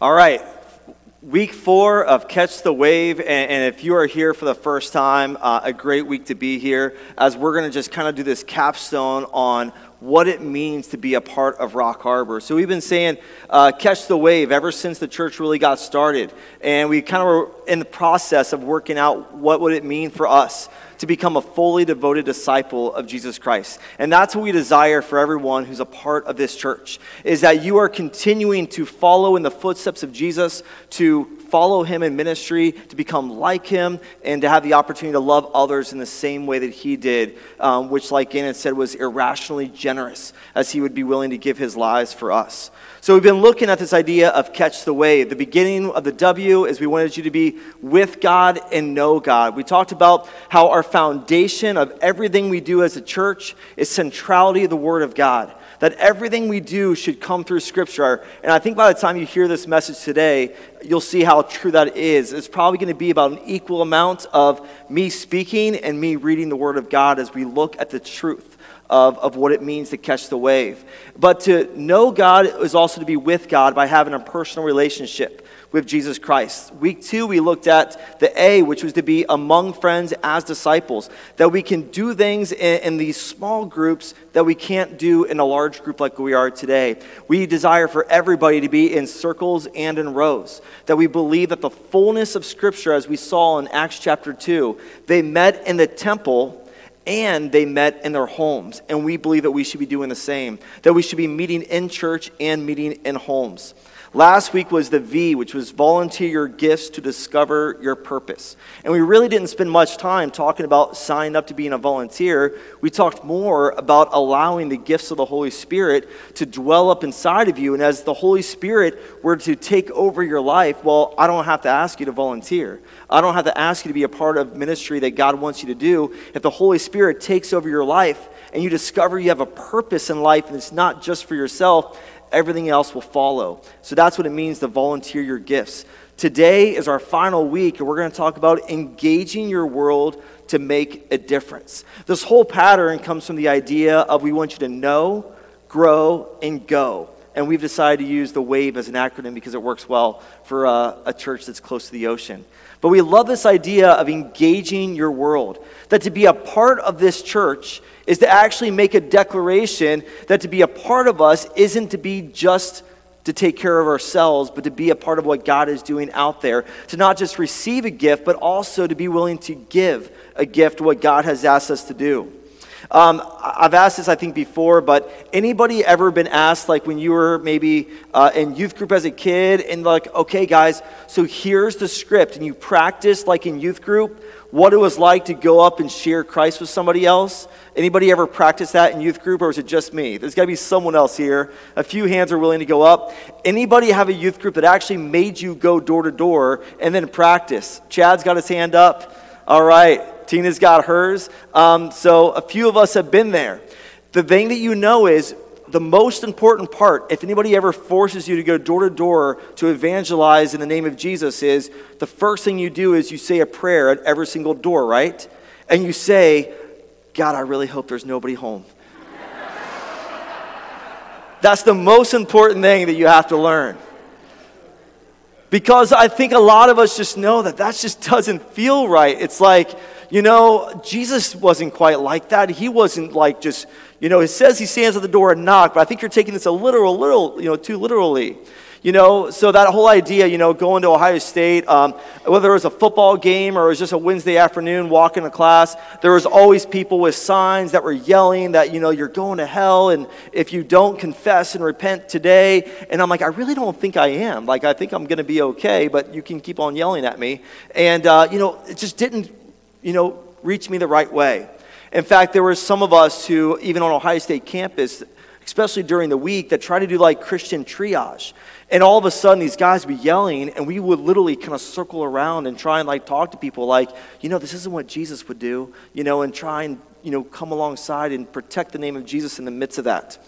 All right, week four of Catch the Wave. And, and if you are here for the first time, uh, a great week to be here as we're going to just kind of do this capstone on what it means to be a part of Rock Harbor. So we've been saying uh, catch the wave ever since the church really got started. And we kind of were in the process of working out what would it mean for us to become a fully devoted disciple of Jesus Christ. And that's what we desire for everyone who's a part of this church, is that you are continuing to follow in the footsteps of Jesus, to follow him in ministry, to become like him, and to have the opportunity to love others in the same way that he did, um, which, like Gannon said, was irrationally generous, as he would be willing to give his lives for us. So we've been looking at this idea of catch the wave. The beginning of the W is we wanted you to be with God and know God. We talked about how our foundation of everything we do as a church is centrality of the Word of God. That everything we do should come through Scripture. And I think by the time you hear this message today, you'll see how true that is. It's probably going to be about an equal amount of me speaking and me reading the Word of God as we look at the truth of, of what it means to catch the wave. But to know God is also to be with God by having a personal relationship with Jesus Christ. Week two, we looked at the A, which was to be among friends as disciples, that we can do things in, in, these small groups that we can't do in a large group like we are today. We desire for everybody to be in circles and in rows, that we believe that the fullness of Scripture, as we saw in Acts chapter 2, they met in the temple and they met in their homes. And we believe that we should be doing the same, that we should be meeting in church and meeting in homes. Last week was the V, which was volunteer your gifts to discover your purpose. And we really didn't spend much time talking about signing up to being a volunteer. We talked more about allowing the gifts of the Holy Spirit to dwell up inside of you. And as the Holy Spirit were to take over your life, well, I don't have to ask you to volunteer. I don't have to ask you to be a part of ministry that God wants you to do. If the Holy Spirit takes over your life and you discover you have a purpose in life and it's not just for yourself, everything else will follow. So that's what it means to volunteer your gifts. Today is our final week, and we're going to talk about engaging your world to make a difference. This whole pattern comes from the idea of we want you to know, grow, and go. And we've decided to use the WAVE as an acronym because it works well for a, a church that's close to the ocean. But we love this idea of engaging your world. That to be a part of this church is to actually make a declaration that to be a part of us isn't to be just to take care of ourselves, but to be a part of what God is doing out there. To not just receive a gift, but also to be willing to give a gift, what God has asked us to do. Um, I've asked this, I think, before, but anybody ever been asked, like when you were maybe uh, in youth group as a kid, and like, okay, guys, so here's the script, and you practiced, like in youth group, what it was like to go up and share Christ with somebody else? Anybody ever practice that in youth group, or is it just me? There's got to be someone else here. A few hands are willing to go up. Anybody have a youth group that actually made you go door to door and then practice? Chad's got his hand up. All right. Tina's got hers. Um, so a few of us have been there. The thing that you know is the most important part, if anybody ever forces you to go door to door to evangelize in the name of Jesus, is the first thing you do is you say a prayer at every single door, right? And you say, God, I really hope there's nobody home. That's the most important thing that you have to learn. Because I think a lot of us just know that that just doesn't feel right. It's like, you know, Jesus wasn't quite like that. He wasn't like just, you know, it says he stands at the door and knock, but I think you're taking this a literal, little, you know, too literally. You know, so that whole idea, you know, going to Ohio State, um, whether it was a football game or it was just a Wednesday afternoon walking to class, there was always people with signs that were yelling that, you know, you're going to hell and if you don't confess and repent today. And I'm like, I really don't think I am. Like, I think I'm going to be okay, but you can keep on yelling at me. And, uh, you know, it just didn't you know, reach me the right way. In fact, there were some of us who, even on Ohio State campus, especially during the week, that try to do like Christian triage. And all of a sudden, these guys would be yelling, and we would literally kind of circle around and try and like talk to people like, you know, this isn't what Jesus would do, you know, and try and, you know, come alongside and protect the name of Jesus in the midst of that.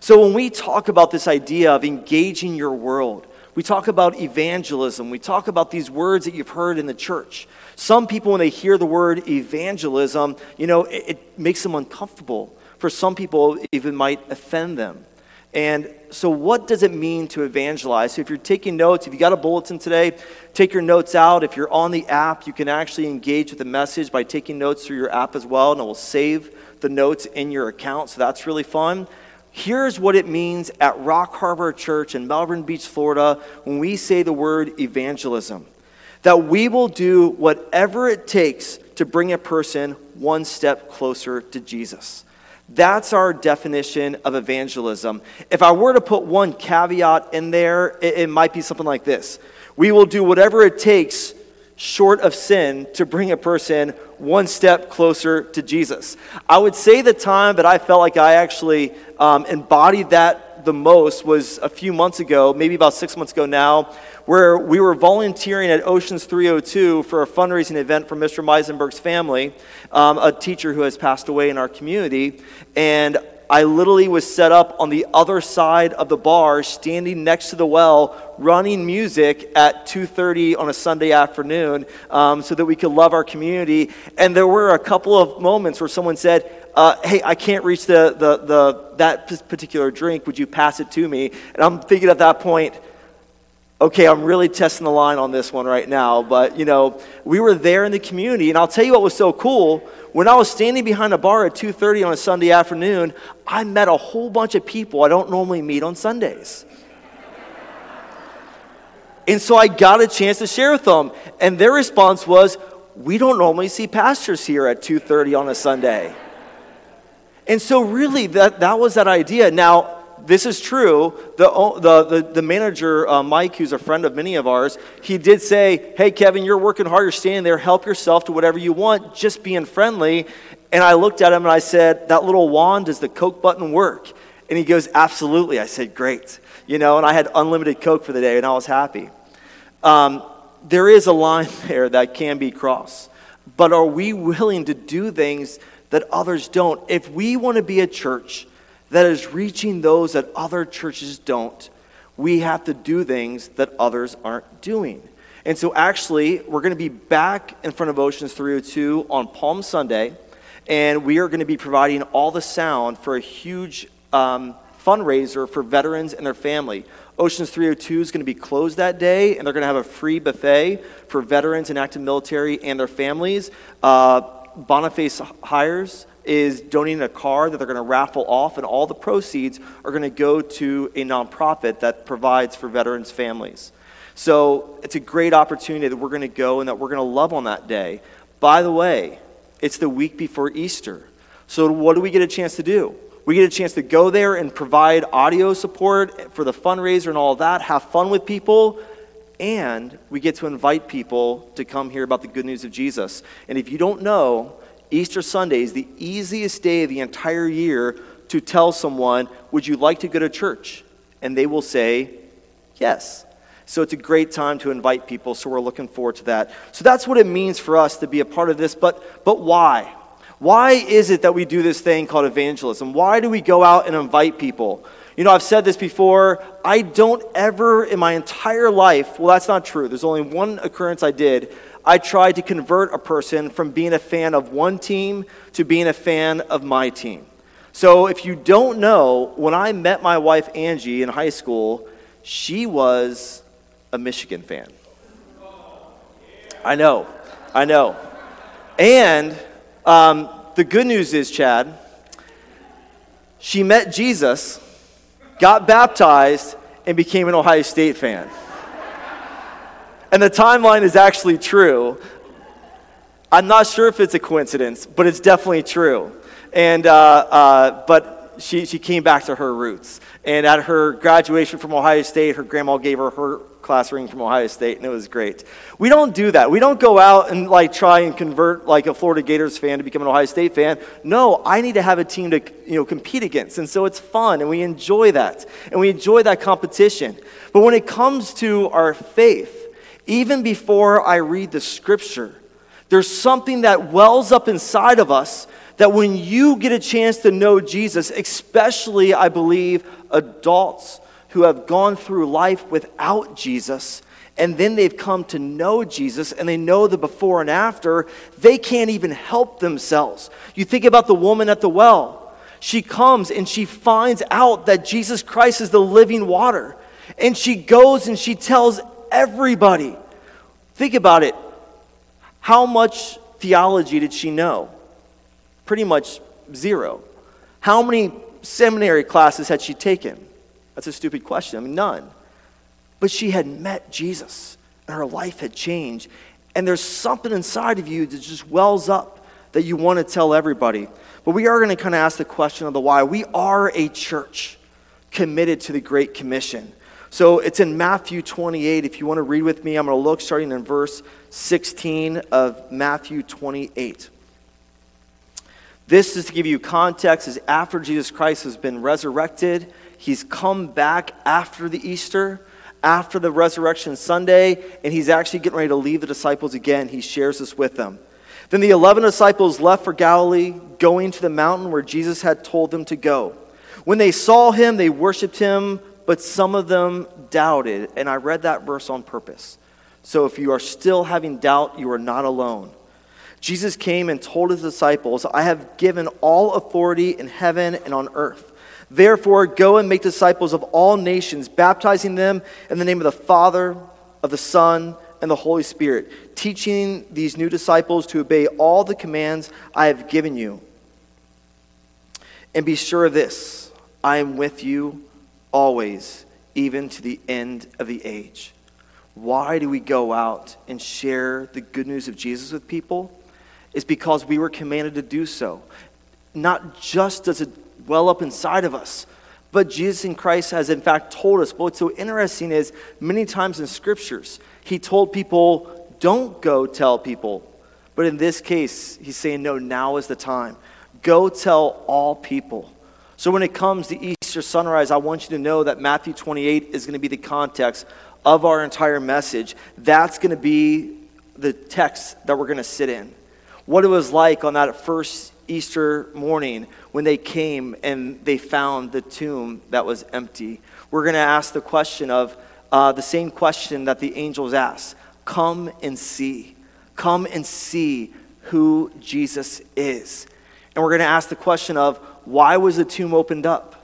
So when we talk about this idea of engaging your world, we talk about evangelism. We talk about these words that you've heard in the church. Some people, when they hear the word evangelism, you know, it, it makes them uncomfortable. For some people, it even might offend them. And so, what does it mean to evangelize? So, if you're taking notes, if you got a bulletin today, take your notes out. If you're on the app, you can actually engage with the message by taking notes through your app as well, and it will save the notes in your account. So, that's really fun. Here's what it means at Rock Harbor Church in Melbourne Beach, Florida, when we say the word evangelism that we will do whatever it takes to bring a person one step closer to Jesus. That's our definition of evangelism. If I were to put one caveat in there, it, it, might be something like this We will do whatever it takes short of sin to bring a person one step closer to Jesus. I would say the time that I felt like I actually um, embodied that the most was a few months ago, maybe about six months ago now, where we were volunteering at Oceans 302 for a fundraising event for Mr. Meisenberg's family, um, a teacher who has passed away in our community. And I literally was set up on the other side of the bar, standing next to the well, running music at 2:30 on a Sunday afternoon, um, so that we could love our community. And there were a couple of moments where someone said, uh, "Hey, I can't reach the, the, the that particular drink. Would you pass it to me?" And I'm thinking at that point, okay, I'm really testing the line on this one right now, but you know, we were there in the community, and I'll tell you what was so cool. When I was standing behind a bar at 2:30 on a Sunday afternoon, I met a whole bunch of people I don't normally meet on Sundays. and so I got a chance to share with them, and their response was, "We don't normally see pastors here at 2:30 on a Sunday." And so really that that was that idea. Now, this is true. The, the, the, the manager, uh, Mike, who's a friend of many of ours, he did say, Hey, Kevin, you're working hard. You're standing there. Help yourself to whatever you want, just being friendly. And I looked at him and I said, That little wand, does the Coke button work? And he goes, Absolutely. I said, Great. You know, and I had unlimited Coke for the day and I was happy. Um, there is a line there that can be crossed. But are we willing to do things that others don't? If we want to be a church, that is reaching those that other churches don't, we have to do things that others aren't doing. And so, actually, we're going to be back in front of Oceans 302 on Palm Sunday, and we are going to be providing all the sound for a huge um, fundraiser for veterans and their family. Oceans 302 is going to be closed that day, and they're going to have a free buffet for veterans and active military and their families. Uh, Boniface Hiers is donating a car that they're going to raffle off, and all the proceeds are going to go to a nonprofit that provides for veterans' families. So it's a great opportunity that we're going to go and that we're going to love on that day. By the way, it's the week before Easter. So, what do we get a chance to do? We get a chance to go there and provide audio support for the fundraiser and all that, have fun with people, and we get to invite people to come hear about the good news of Jesus. And if you don't know, Easter Sunday is the easiest day of the entire year to tell someone, Would you like to go to church? And they will say, Yes. So it's a great time to invite people, so we're looking forward to that. So that's what it means for us to be a part of this, but, but why? Why is it that we do this thing called evangelism? Why do we go out and invite people? You know, I've said this before. I don't ever in my entire life, well, that's not true. There's only one occurrence I did. I tried to convert a person from being a fan of one team to being a fan of my team. So if you don't know, when I met my wife Angie in high school, she was a Michigan fan. I know, I know. And um, the good news is, Chad, she met Jesus, got baptized, and became an Ohio State fan. And the timeline is actually true. I'm not sure if it's a coincidence, but it's definitely true. And, uh, uh, but she, she came back to her roots. And at her graduation from Ohio State, her grandma gave her her class ring from Ohio State, and it was great. We don't do that. We don't go out and like try and convert like a Florida Gators fan to become an Ohio State fan. No, I need to have a team to you know compete against, and so it's fun, and we enjoy that, and we enjoy that competition. But when it comes to our faith, even before I read the scripture, there's something that wells up inside of us that when you get a chance to know Jesus, especially, I believe, adults who have gone through life without Jesus, and then they've come to know Jesus and they know the before and after, they can't even help themselves. You think about the woman at the well. She comes and she finds out that Jesus Christ is the living water. And she goes and she tells everybody. Think about it. How much theology did she know? Pretty much zero. How many seminary classes had she taken? That's a stupid question. I mean, none. But she had met Jesus, and her life had changed. And there's something inside of you that just wells up that you want to tell everybody. But we are going to kind of ask the question of the why. We are a church committed to the Great Commission. So it's in Matthew 28. If you want to read with me, I'm going to look starting in verse 16 of Matthew 28. This is to give you context is after Jesus Christ has been resurrected, he's come back after the Easter, after the resurrection Sunday, and he's actually getting ready to leave the disciples again. He shares this with them. Then the 11 disciples left for Galilee, going to the mountain where Jesus had told them to go. When they saw him, they worshiped him, but some of them doubted. And I read that verse on purpose. So if you are still having doubt, you are not alone. Jesus came and told his disciples, I have given all authority in heaven and on earth. Therefore, go and make disciples of all nations, baptizing them in the name of the Father, of the Son, and the Holy Spirit, teaching these new disciples to obey all the commands I have given you. And be sure of this I am with you always, even to the end of the age. Why do we go out and share the good news of Jesus with people? is because we were commanded to do so. Not just does it well up inside of us, but Jesus in Christ has in fact told us. But what's so interesting is many times in scriptures, he told people, don't go tell people. But in this case, he's saying, no, now is the time. Go tell all people. So when it comes to Easter sunrise, I want you to know that Matthew 28 is going to be the context of our entire message. That's going to be the text that we're going to sit in what it was like on that first Easter morning when they came and they found the tomb that was empty. We're going to ask the question of uh, the same question that the angels asked Come and see. Come and see who Jesus is. And we're going to ask the question of why was the tomb opened up?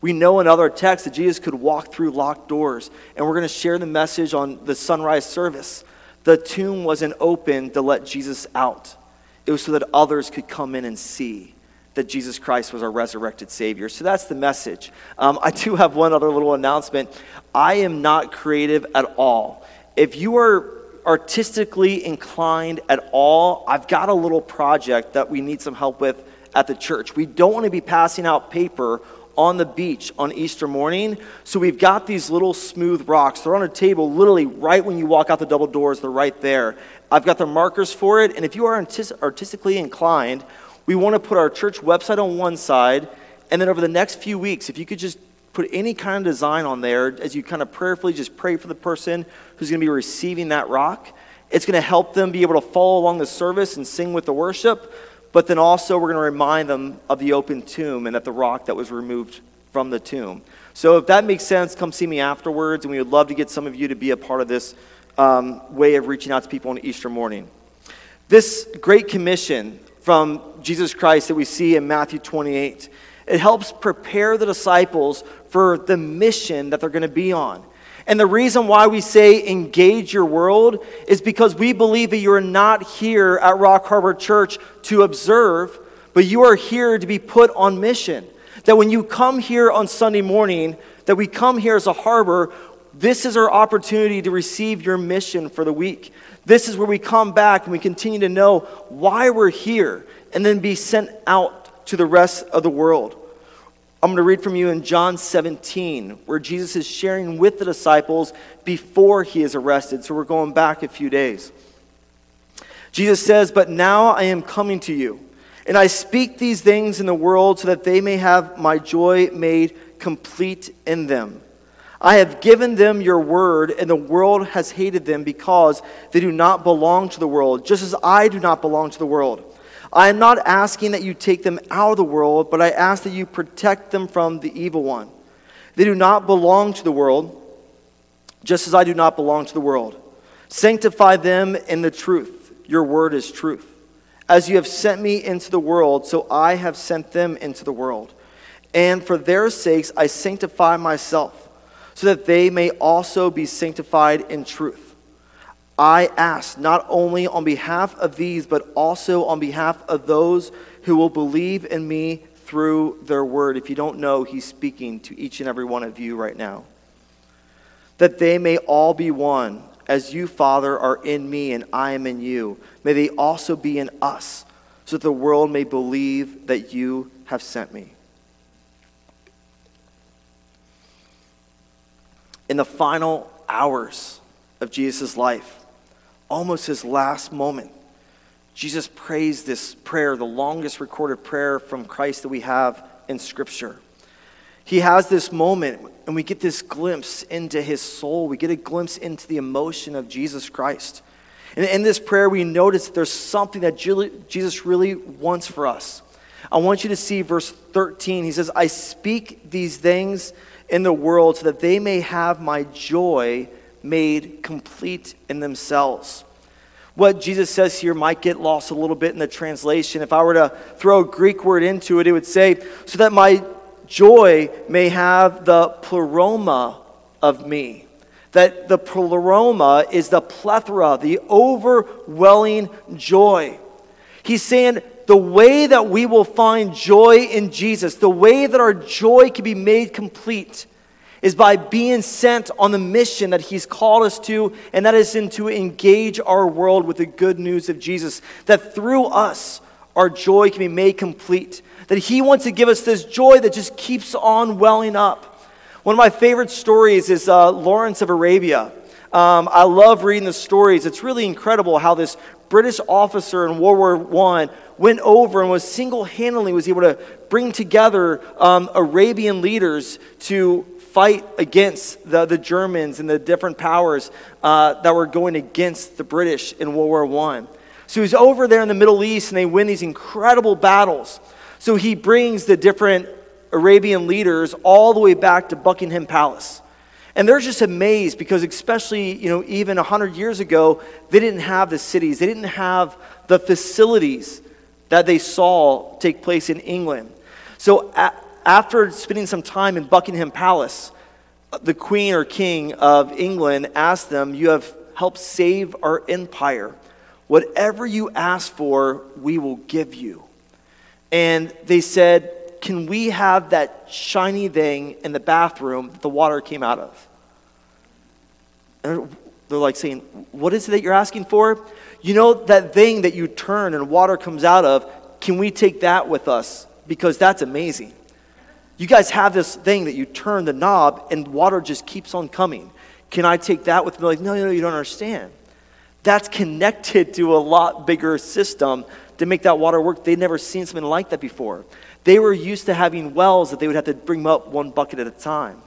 We know in other texts that Jesus could walk through locked doors. And we're going to share the message on the sunrise service the tomb wasn't open to let Jesus out, it was so that others could come in and see that Jesus Christ was our resurrected Savior. So that's the message. Um, I do have one other little announcement. I am not creative at all. If you are artistically inclined at all, I've got a little project that we need some help with at the church. We don't want to be passing out paper on the beach on Easter morning. So we've got these little smooth rocks. They're on a table literally right when you walk out the double doors, they're right there. I've got the markers for it. And if you are artistically inclined, we want to put our church website on one side. And then over the next few weeks, if you could just put any kind of design on there as you kind of prayerfully just pray for the person who's going to be receiving that rock. It's going to help them be able to follow along the service and sing with the worship. But then also, we're going to remind them of the open tomb and that the rock that was removed from the tomb. So, if that makes sense, come see me afterwards, and we would love to get some of you to be a part of this um, way of reaching out to people on Easter morning. This great commission from Jesus Christ that we see in Matthew 28, it helps prepare the disciples for the mission that they're going to be on. And the reason why we say engage your world is because we believe that you are not here at Rock Harbor Church to observe, but you are here to be put on mission. That when you come here on Sunday morning, that we come here as a harbor, this is our opportunity to receive your mission for the week. This is where we come back and we continue to know why we're here and then be sent out to the rest of the world. I'm going to read from you in John 17, where Jesus is sharing with the disciples before he is arrested. So we're going back a few days. Jesus says, But now I am coming to you, and I speak these things in the world so that they may have my joy made complete in them. I have given them your word, and the world has hated them because they do not belong to the world, just as I do not belong to the world. I am not asking that you take them out of the world, but I ask that you protect them from the evil one. They do not belong to the world, just as I do not belong to the world. Sanctify them in the truth. Your word is truth. As you have sent me into the world, so I have sent them into the world. And for their sakes I sanctify myself, so that they may also be sanctified in truth. I ask not only on behalf of these, but also on behalf of those who will believe in me through their word. If you don't know, he's speaking to each and every one of you right now. That they may all be one as you, Father, are in me and I am in you, may they also be in us, so that the world may believe that you have sent me. In the final hours of Jesus' life, almost his last moment, Jesus prays this prayer, the longest recorded prayer from Christ that we have in Scripture. He has this moment and we get this glimpse into his soul. We get a glimpse into the emotion of Jesus Christ. And in this prayer, we notice there's something that Jesus really wants for us. I want you to see verse 13. He says, I speak these things in the world so that they may have my joy made complete in themselves. What Jesus says here might get lost a little bit in the translation. If I were to throw a Greek word into it, it would say, so that my joy may have the pleroma of me. That the pleroma is the plethora, the overwhelming joy. He's saying the way that we will find joy in Jesus, the way that our joy can be made complete, is by being sent on the mission that He's called us to, and that is in to engage our world with the good news of Jesus. That through us, our joy can be made complete that He wants to give us this joy that just keeps on welling up. One of my favorite stories is uh, Lawrence of Arabia. Um, I love reading the stories. It's really incredible how this British officer in World War I went over and was single-handedly was able to bring together um, Arabian leaders to fight against the, the Germans and the different powers uh, that were going against the British in World War I. So he's over there in the Middle East and they win these incredible battles. So he brings the different Arabian leaders all the way back to Buckingham Palace. And they're just amazed because, especially, you know, even 100 years ago, they didn't have the cities, they didn't have the facilities that they saw take place in England. So, after spending some time in Buckingham Palace, the queen or king of England asked them, You have helped save our empire. Whatever you ask for, we will give you and they said, Can we have that shiny thing in the bathroom that the water came out of? And they're like saying, What is it that you're asking for? You know that thing that you turn and water comes out of, can we take that with us? Because that's amazing. You guys have this thing that you turn the knob and water just keeps on coming. Can I take that with me? Like, no, no, you don't understand. That's connected to a lot bigger system to make that water work. They'd never seen something like that before. They were used to having wells that they would have to bring up one bucket at a time.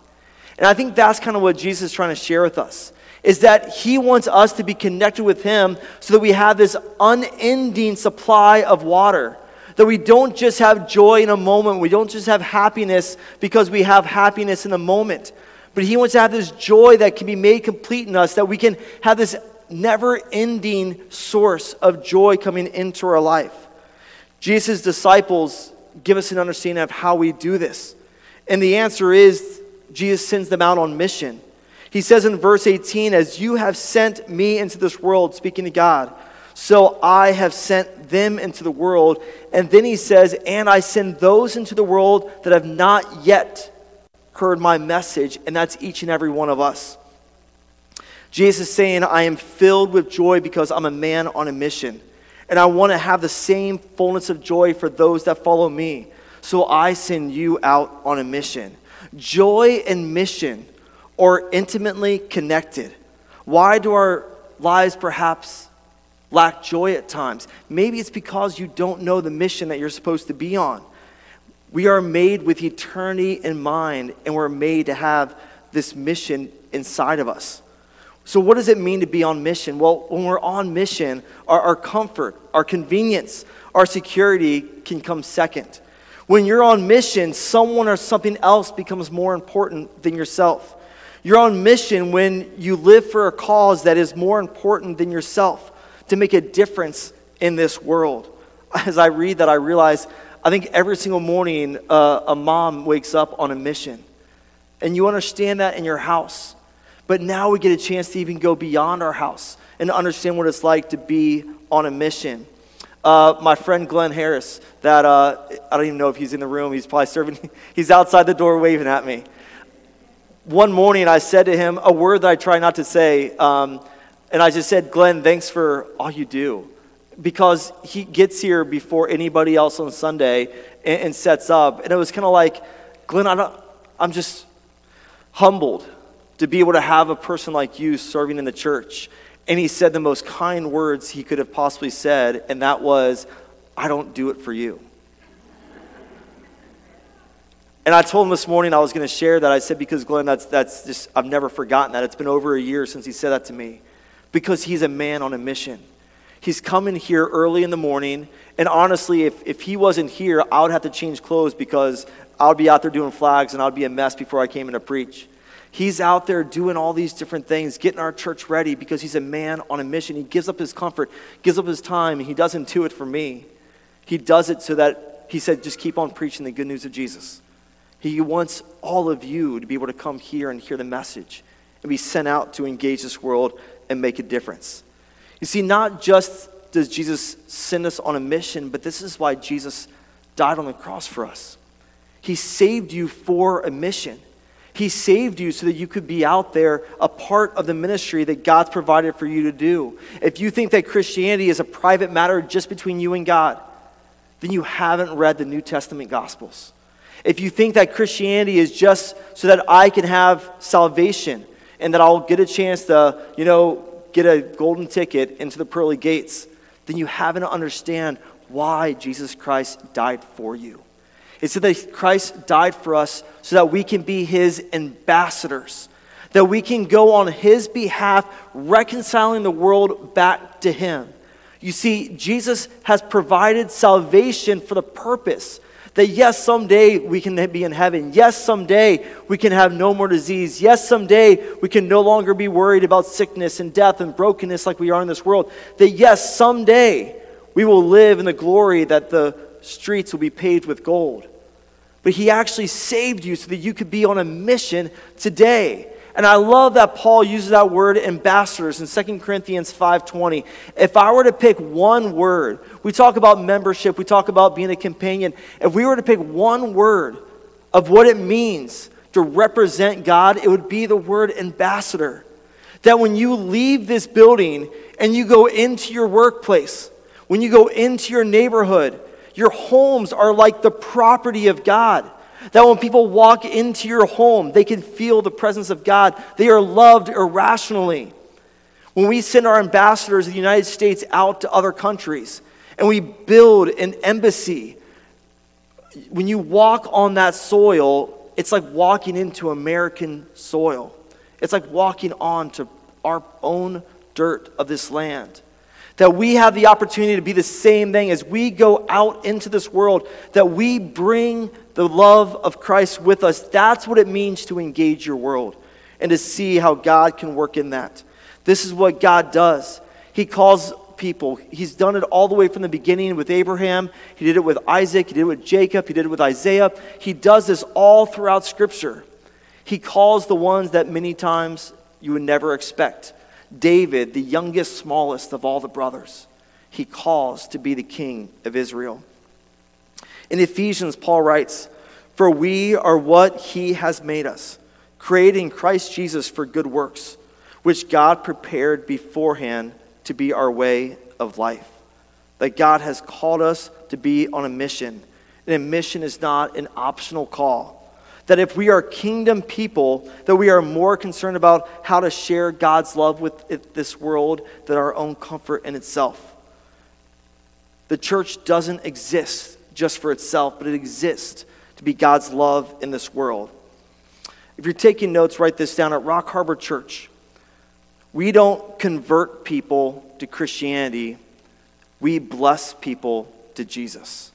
And I think that's kind of what Jesus is trying to share with us is that he wants us to be connected with him so that we have this unending supply of water. That we don't just have joy in a moment, we don't just have happiness because we have happiness in a moment. But he wants to have this joy that can be made complete in us, that we can have this never ending source of joy coming into our life. Jesus' disciples give us an understanding of how we do this. And the answer is Jesus sends them out on mission. He says in verse 18, As you have sent me into this world, speaking to God, so I have sent them into the world. And then he says, And I send those into the world that have not yet heard my message, and that's each and every one of us. Jesus is saying, I am filled with joy because I'm a man on a mission. And I want to have the same fullness of joy for those that follow me. So I send you out on a mission. Joy and mission are intimately connected. Why do our lives perhaps lack joy at times? Maybe it's because you don't know the mission that you're supposed to be on. We are made with eternity in mind, and we're made to have this mission inside of us. So, what does it mean to be on mission? Well, when we're on mission, our, our comfort, our convenience, our security can come second. When you're on mission, someone or something else becomes more important than yourself. You're on mission when you live for a cause that is more important than yourself to make a difference in this world. as I read that, I realize I think every single morning uh, a mom wakes up on a mission. And you understand that in your house. But now we get a chance to even go beyond our house and understand what it's like to be on a mission. Uh, my friend Glenn Harris, that uh, I don't even know if he's in the room, he's probably serving, he's outside the door waving at me. One morning I said to him a word that I try not to say, um, and I just said, Glenn, thanks for all you do. Because he gets here before anybody else on Sunday and, and sets up. And it was kind of like, Glenn, I don't, I'm just humbled to be able to have a person like you serving in the church. And he said the most kind words he could have possibly said, and that was, I don't do it for you. And I told him this morning I was going to share that. I said, because Glenn, that's, that's just, I've never forgotten that. It's been over a year since he said that to me. Because he's a man on a mission. He's coming here early in the morning. And honestly, if, if he wasn't here, I would have to change clothes because I would be out there doing flags and I would be a mess before I came in to preach. He's out there doing all these different things, getting our church ready because he's a man on a mission. He gives up his comfort, gives up his time, and he doesn't do it for me. He does it so that he said, just keep on preaching the good news of Jesus. He wants all of you to be able to come here and hear the message and be sent out to engage this world and make a difference. You see, not just does Jesus send us on a mission, but this is why Jesus died on the cross for us. He saved you for a mission. He saved you so that you could be out there, a part of the ministry that God's provided for you to do. If you think that Christianity is a private matter just between you and God, then you haven't read the New Testament Gospels. If you think that Christianity is just so that I can have salvation and that I'll get a chance to, you know, get a golden ticket into the pearly gates, then you haven't understand why Jesus Christ died for you. It's that Christ died for us so that we can be his ambassadors, that we can go on his behalf, reconciling the world back to him. You see, Jesus has provided salvation for the purpose that yes, someday we can be in heaven. Yes, someday we can have no more disease. Yes, someday we can no longer be worried about sickness and death and brokenness like we are in this world. That yes, someday we will live in the glory that the streets will be paved with gold but he actually saved you so that you could be on a mission today. And I love that Paul uses that word ambassadors in 2 Corinthians 5:20. If I were to pick one word, we talk about membership, we talk about being a companion. If we were to pick one word of what it means to represent God, it would be the word ambassador. That when you leave this building and you go into your workplace, when you go into your neighborhood, your homes are like the property of God. That when people walk into your home, they can feel the presence of God. They are loved irrationally. When we send our ambassadors of the United States out to other countries and we build an embassy, when you walk on that soil, it's like walking into American soil. It's like walking onto our own dirt of this land. That we have the opportunity to be the same thing as we go out into this world, that we bring the love of Christ with us. That's what it means to engage your world and to see how God can work in that. This is what God does. He calls people. He's done it all the way from the beginning with Abraham. He did it with Isaac. He did it with Jacob. He did it with Isaiah. He does this all throughout Scripture. He calls the ones that many times you would never expect. David, the youngest, smallest of all the brothers, he calls to be the king of Israel. In Ephesians, Paul writes, For we are what he has made us, creating Christ Jesus for good works, which God prepared beforehand to be our way of life. That God has called us to be on a mission. And a mission is not an optional call that if we are kingdom people, that we are more concerned about how to share God's love with this world than our own comfort in itself. The church doesn't exist just for itself, but it exists to be God's love in this world. If you're taking notes, write this down at Rock Harbor Church. We don't convert people to Christianity, we bless people to Jesus.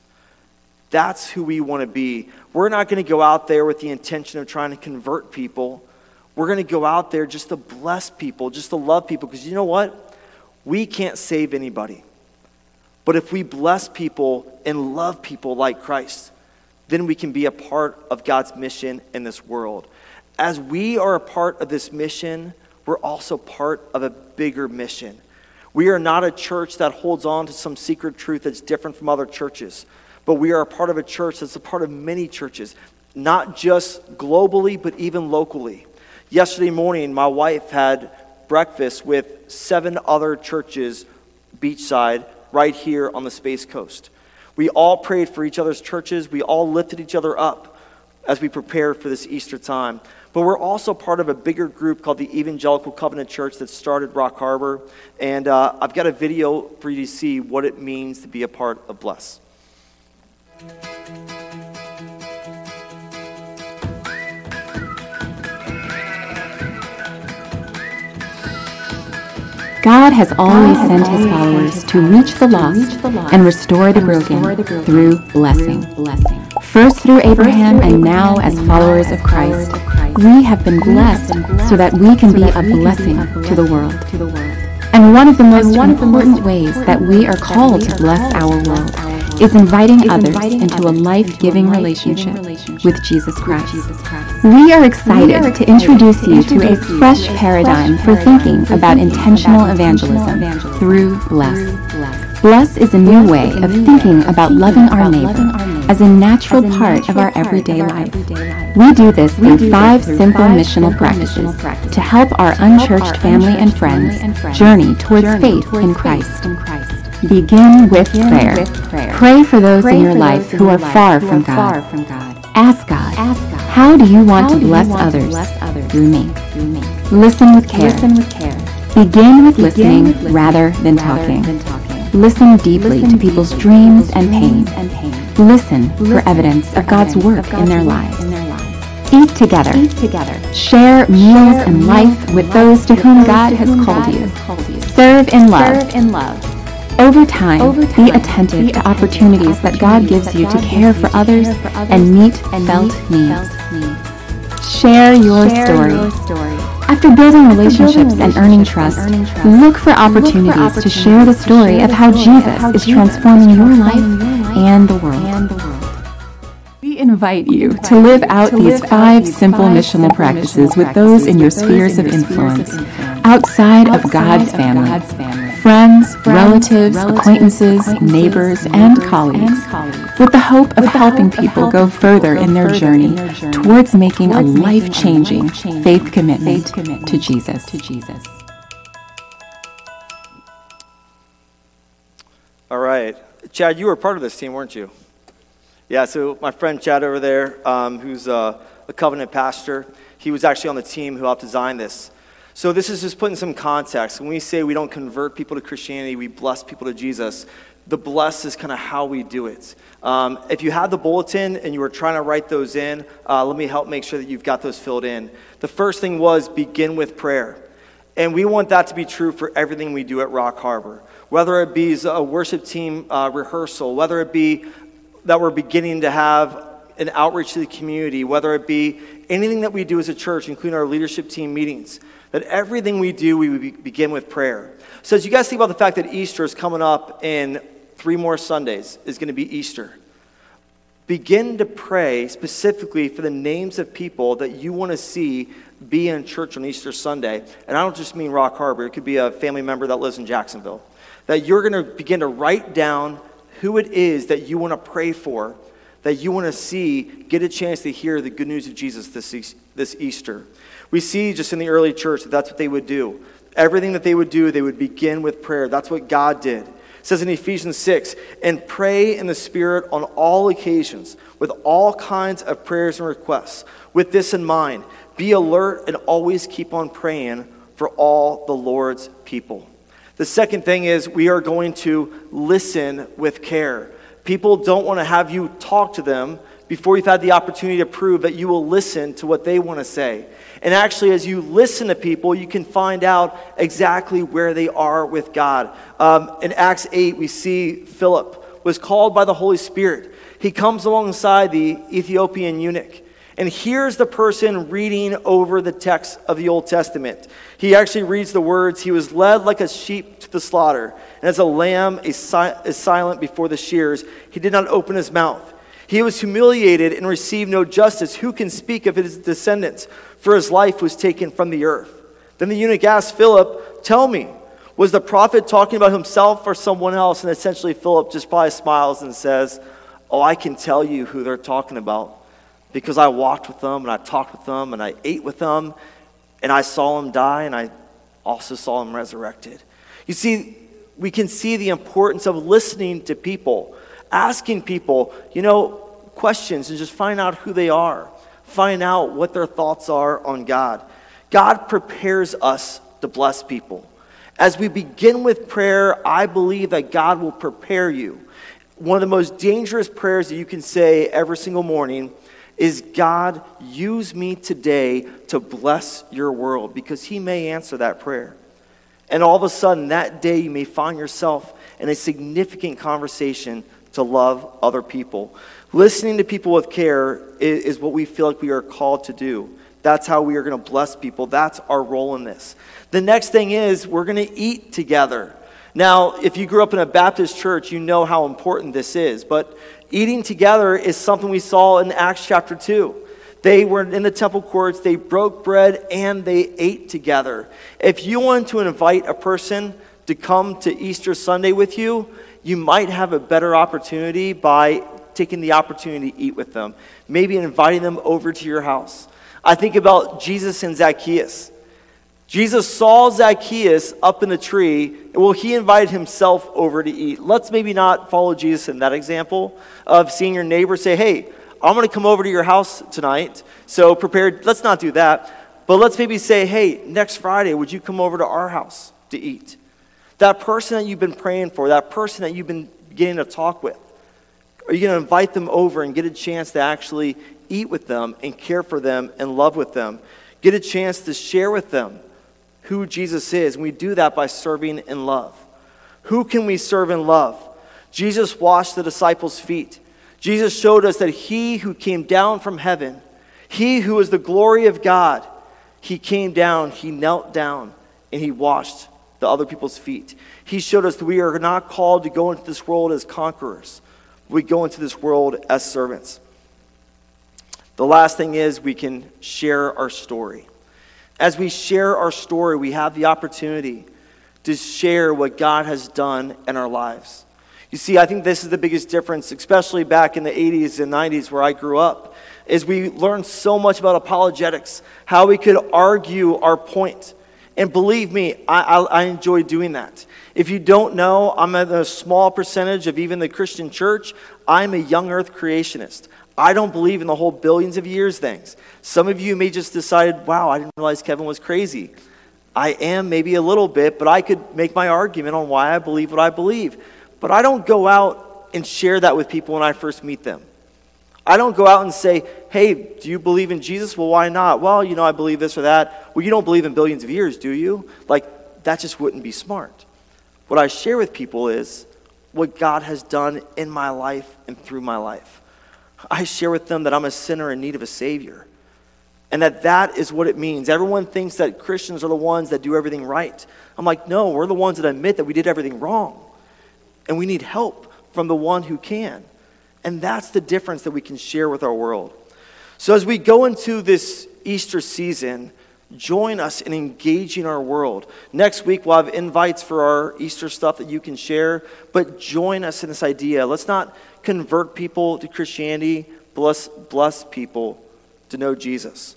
That's who we want to be. We're not going to go out there with the intention of trying to convert people. We're going to go out there just to bless people, just to love people, because you know what? We can't save anybody. But if we bless people and love people like Christ, then we can be a part of God's mission in this world. As we are a part of this mission, we're also part of a bigger mission. We are not a church that holds on to some secret truth that's different from other churches, but we are a part of a church that's a part of many churches, not just globally, but even locally. Yesterday morning, my wife had breakfast with seven other churches beachside right here on the Space Coast. We all prayed for each other's churches. We all lifted each other up as we prepared for this Easter time. But we're also part of a bigger group called the Evangelical Covenant Church that started Rock Harbor. And uh, I've got a video for you to see what it means to be a part of Bless. God has always sent his followers to reach the lost and restore the broken through blessing. First through Abraham and now as followers of Christ, we have been blessed so that we can be a blessing to the world. And one of the most important ways that we are called to bless our world is inviting others into a life-giving relationship with Jesus Christ. We are excited to introduce you to a fresh paradigm for thinking about intentional evangelism through Bless. Bless is a new way of thinking about loving our neighbor as a natural part of our everyday life. We do this through five simple missional practices to help our unchurched family and friends journey towards faith in Christ. Begin with prayer. Pray for those in your life who are far from God. Ask God, how do you want to bless others through me? Listen with care. Begin with listening rather than talking. Listen deeply to people's dreams and pain. Listen for evidence of God's work in their lives. Eat together. Share meals and life with those to whom God has called you. Serve in love. Over time, Over time be attentive be to opportunities that God gives you to care for others and meet and felt needs. Share, your, Share story. your story. After building relationships and earning trust, look for opportunities to share the story of how Jesus is transforming your life and the world. We invite you to live out these five simple missional practices with those in your spheres of influence outside of God's family friends, relatives, acquaintances, neighbors, and colleagues, with the hope of helping people go further in their journey towards making a life changing faith commitment to Jesus. All right. Chad, you were part of this team, weren't you? Yeah, so my friend Chad over there, um, who's a, a covenant pastor, he was actually on the team who helped design this. So, this is just putting some context. When we say we don't convert people to Christianity, we bless people to Jesus, the bless is kind of how we do it. Um, if you have the bulletin and you were trying to write those in, uh, let me help make sure that you've got those filled in. The first thing was begin with prayer. And we want that to be true for everything we do at Rock Harbor. Whether it be a worship team uh, rehearsal, whether it be that we're beginning to have an outreach to the community, whether it be anything that we do as a church, including our leadership team meetings that everything we do, we begin with prayer. So, as you guys think about the fact that Easter is coming up in three more Sundays, is going to be Easter, begin to pray specifically for the names of people that you want to see be in church on Easter Sunday. And I don't just mean Rock Harbor, it could be a family member that lives in Jacksonville. That you're going to begin to write down who it is that you want to pray for, that you want to see get a chance to hear the good news of Jesus this, this Easter. We see just in the early church that that's what they would do. Everything that they would do, they would begin with prayer. That's what God did. It says in Ephesians 6, and pray in the Spirit on all occasions with all kinds of prayers and requests. With this in mind, be alert and always keep on praying for all the Lord's people. The second thing is we are going to listen with care. People don't want to have you talk to them before you've had the opportunity to prove that you will listen to what they want to say. And actually, as you listen to people, you can find out exactly where they are with God. Um, in Acts 8, we see Philip was called by the Holy Spirit. He comes alongside the Ethiopian eunuch, And here's the person reading over the text of the Old Testament. He actually reads the words He was led like a sheep to the slaughter, and as a lamb is silent before the shears, he did not open his mouth. He was humiliated and received no justice. Who can speak of his descendants? For his life was taken from the earth. Then the eunuch asked Philip, Tell me, was the prophet talking about himself or someone else? And essentially, Philip just probably smiles and says, Oh, I can tell you who they're talking about because I walked with them and I talked with them and I ate with them and I saw them die and I also saw them resurrected. You see, we can see the importance of listening to people, asking people, you know, questions and just find out who they are, find out what their thoughts are on God. God prepares us to bless people. As we begin with prayer, I believe that God will prepare you. One of the most dangerous prayers that you can say every single morning is God, use me today to bless your world, because He may answer that prayer. And all of a sudden, that day, you may find yourself in a significant conversation to love other people. Listening to people with care is, is what we feel like we are called to do. That's how we are going to bless people. That's our role in this. The next thing is we're going to eat together. Now, if you grew up in a Baptist church, you know how important this is. But eating together is something we saw in Acts chapter 2. They were in the temple courts, they broke bread, and they ate together. If you want to invite a person to come to Easter Sunday with you, you might have a better opportunity by taking the opportunity to eat with them, maybe inviting them over to your house. I think about Jesus and Zacchaeus. Jesus saw Zacchaeus up in the tree. Well, he invited himself over to eat. Let's maybe not follow Jesus in that example of seeing your neighbor say, Hey, I'm going to come over to your house tonight. So prepared. Let's not do that. But let's maybe say, Hey, next Friday, would you come over to our house to eat? That person that you've been praying for, that person that you've been getting to talk with, are you going to invite them over and get a chance to actually eat with them and care for them and love with them? Get a chance to share with them who Jesus is. And we do that by serving in love. Who can we serve in love? Jesus washed the disciples' feet. Jesus showed us that he who came down from heaven, he who is the glory of God, he came down, he knelt down, and he washed the other people's feet. He showed us that we are not called to go into this world as conquerors, we go into this world as servants. The last thing is we can share our story. As we share our story, we have the opportunity to share what God has done in our lives. You see, I think this is the biggest difference, especially back in the 80s and 90s where I grew up, is we learned so much about apologetics, how we could argue our point. And believe me, I, I, I enjoy doing that. If you don't know, I'm at a small percentage of even the Christian church. I'm a young earth creationist. I don't believe in the whole billions of years things. Some of you may just decide, wow, I didn't realize Kevin was crazy. I am maybe a little bit, but I could make my argument on why I believe what I believe. But I don't go out and share that with people when I first meet them. I don't go out and say, hey, do you believe in Jesus? Well, why not? Well, you know, I believe this or that. Well, you don't believe in billions of years, do you? Like, that just wouldn't be smart. What I share with people is what God has done in my life and through my life. I share with them that I'm a sinner in need of a Savior. And that that is what it means. Everyone thinks that Christians are the ones that do everything right. I'm like, no, we're the ones that admit that we did everything wrong. And we need help from the one who can. And that's the difference that we can share with our world. So as we go into this Easter season, join us in engaging our world. Next week, we'll have invites for our Easter stuff that you can share, but join us in this idea. Let's not convert people to Christianity, bless, bless people to know Jesus.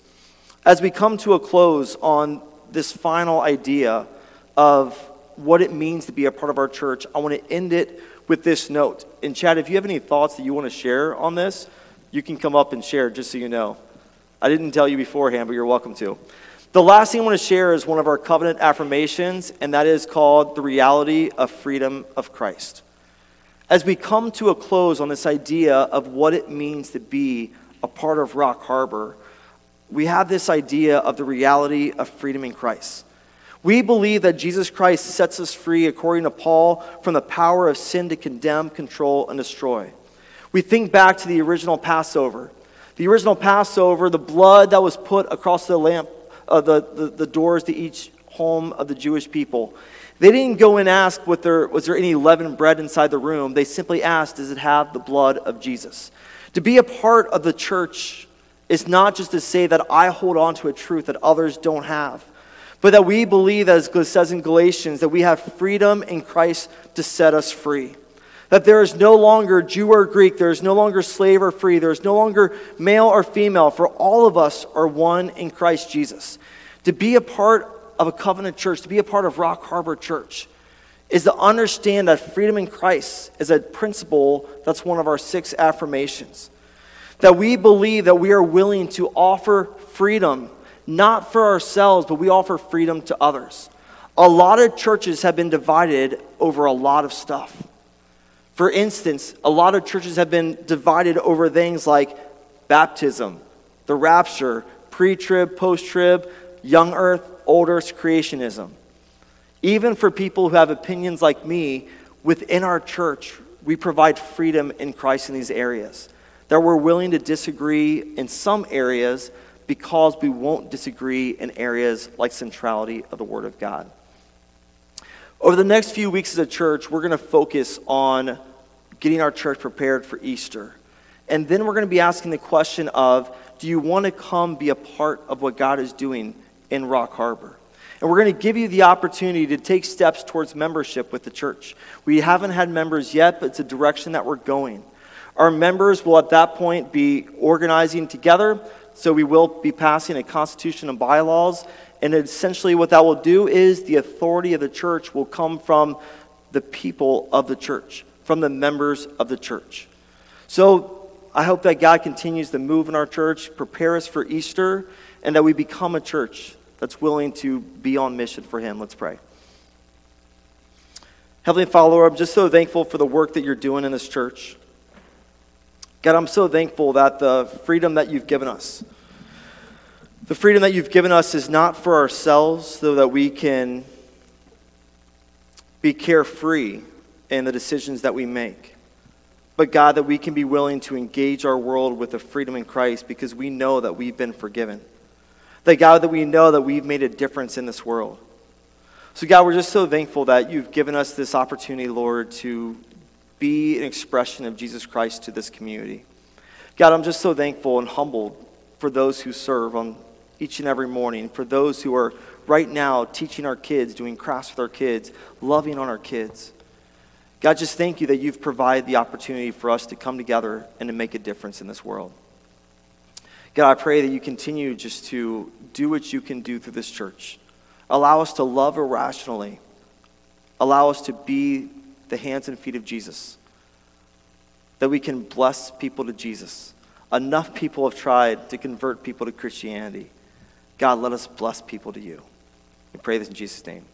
As we come to a close on this final idea of what it means to be a part of our church, I want to end it with this note. And Chad, if you have any thoughts that you want to share on this, you can come up and share just so you know. I didn't tell you beforehand, but you're welcome to. The last thing I want to share is one of our covenant affirmations, and that is called the reality of freedom of Christ. As we come to a close on this idea of what it means to be a part of Rock Harbor, we have this idea of the reality of freedom in Christ. We believe that Jesus Christ sets us free, according to Paul, from the power of sin to condemn, control, and destroy. We think back to the original Passover. The original Passover, the blood that was put across the lamp, uh, the, the, the doors to each home of the Jewish people, they didn't go and ask what there, was there any leavened bread inside the room. They simply asked, does it have the blood of Jesus? To be a part of the church is not just to say that I hold on to a truth that others don't have, but that we believe, as it says in Galatians, that we have freedom in Christ to set us free. That there is no longer Jew or Greek, there is no longer slave or free, there is no longer male or female, for all of us are one in Christ Jesus. To be a part of a covenant church, to be a part of Rock Harbor Church, is to understand that freedom in Christ is a principle that's one of our six affirmations. That we believe that we are willing to offer freedom, not for ourselves, but we offer freedom to others. A lot of churches have been divided over a lot of stuff. For instance, a lot of churches have been divided over things like baptism, the rapture, pre trib, post trib, young earth, old earth creationism. Even for people who have opinions like me, within our church, we provide freedom in Christ in these areas. That we're willing to disagree in some areas because we won't disagree in areas like centrality of the Word of God. Over the next few weeks as a church, we're going to focus on getting our church prepared for Easter. And then we're going to be asking the question of do you want to come be a part of what God is doing in Rock Harbor? And we're going to give you the opportunity to take steps towards membership with the church. We haven't had members yet, but it's a direction that we're going. Our members will at that point be organizing together, so we will be passing a constitution and bylaws. And essentially, what that will do is the authority of the church will come from the people of the church, from the members of the church. So I hope that God continues to move in our church, prepare us for Easter, and that we become a church that's willing to be on mission for Him. Let's pray. Heavenly Father, I'm just so thankful for the work that you're doing in this church. God, I'm so thankful that the freedom that you've given us, the freedom that you've given us is not for ourselves so that we can be carefree in the decisions that we make. But God, that we can be willing to engage our world with the freedom in Christ because we know that we've been forgiven. That God, that we know that we've made a difference in this world. So, God, we're just so thankful that you've given us this opportunity, Lord, to be an expression of Jesus Christ to this community. God, I'm just so thankful and humbled for those who serve on each and every morning, for those who are right now teaching our kids, doing crafts with our kids, loving on our kids. God, just thank you that you've provided the opportunity for us to come together and to make a difference in this world. God, I pray that you continue just to do what you can do through this church. Allow us to love irrationally. Allow us to be the hands and feet of Jesus. That we can bless people to Jesus. Enough people have tried to convert people to Christianity. God, let us bless people to you. We pray this in Jesus' name.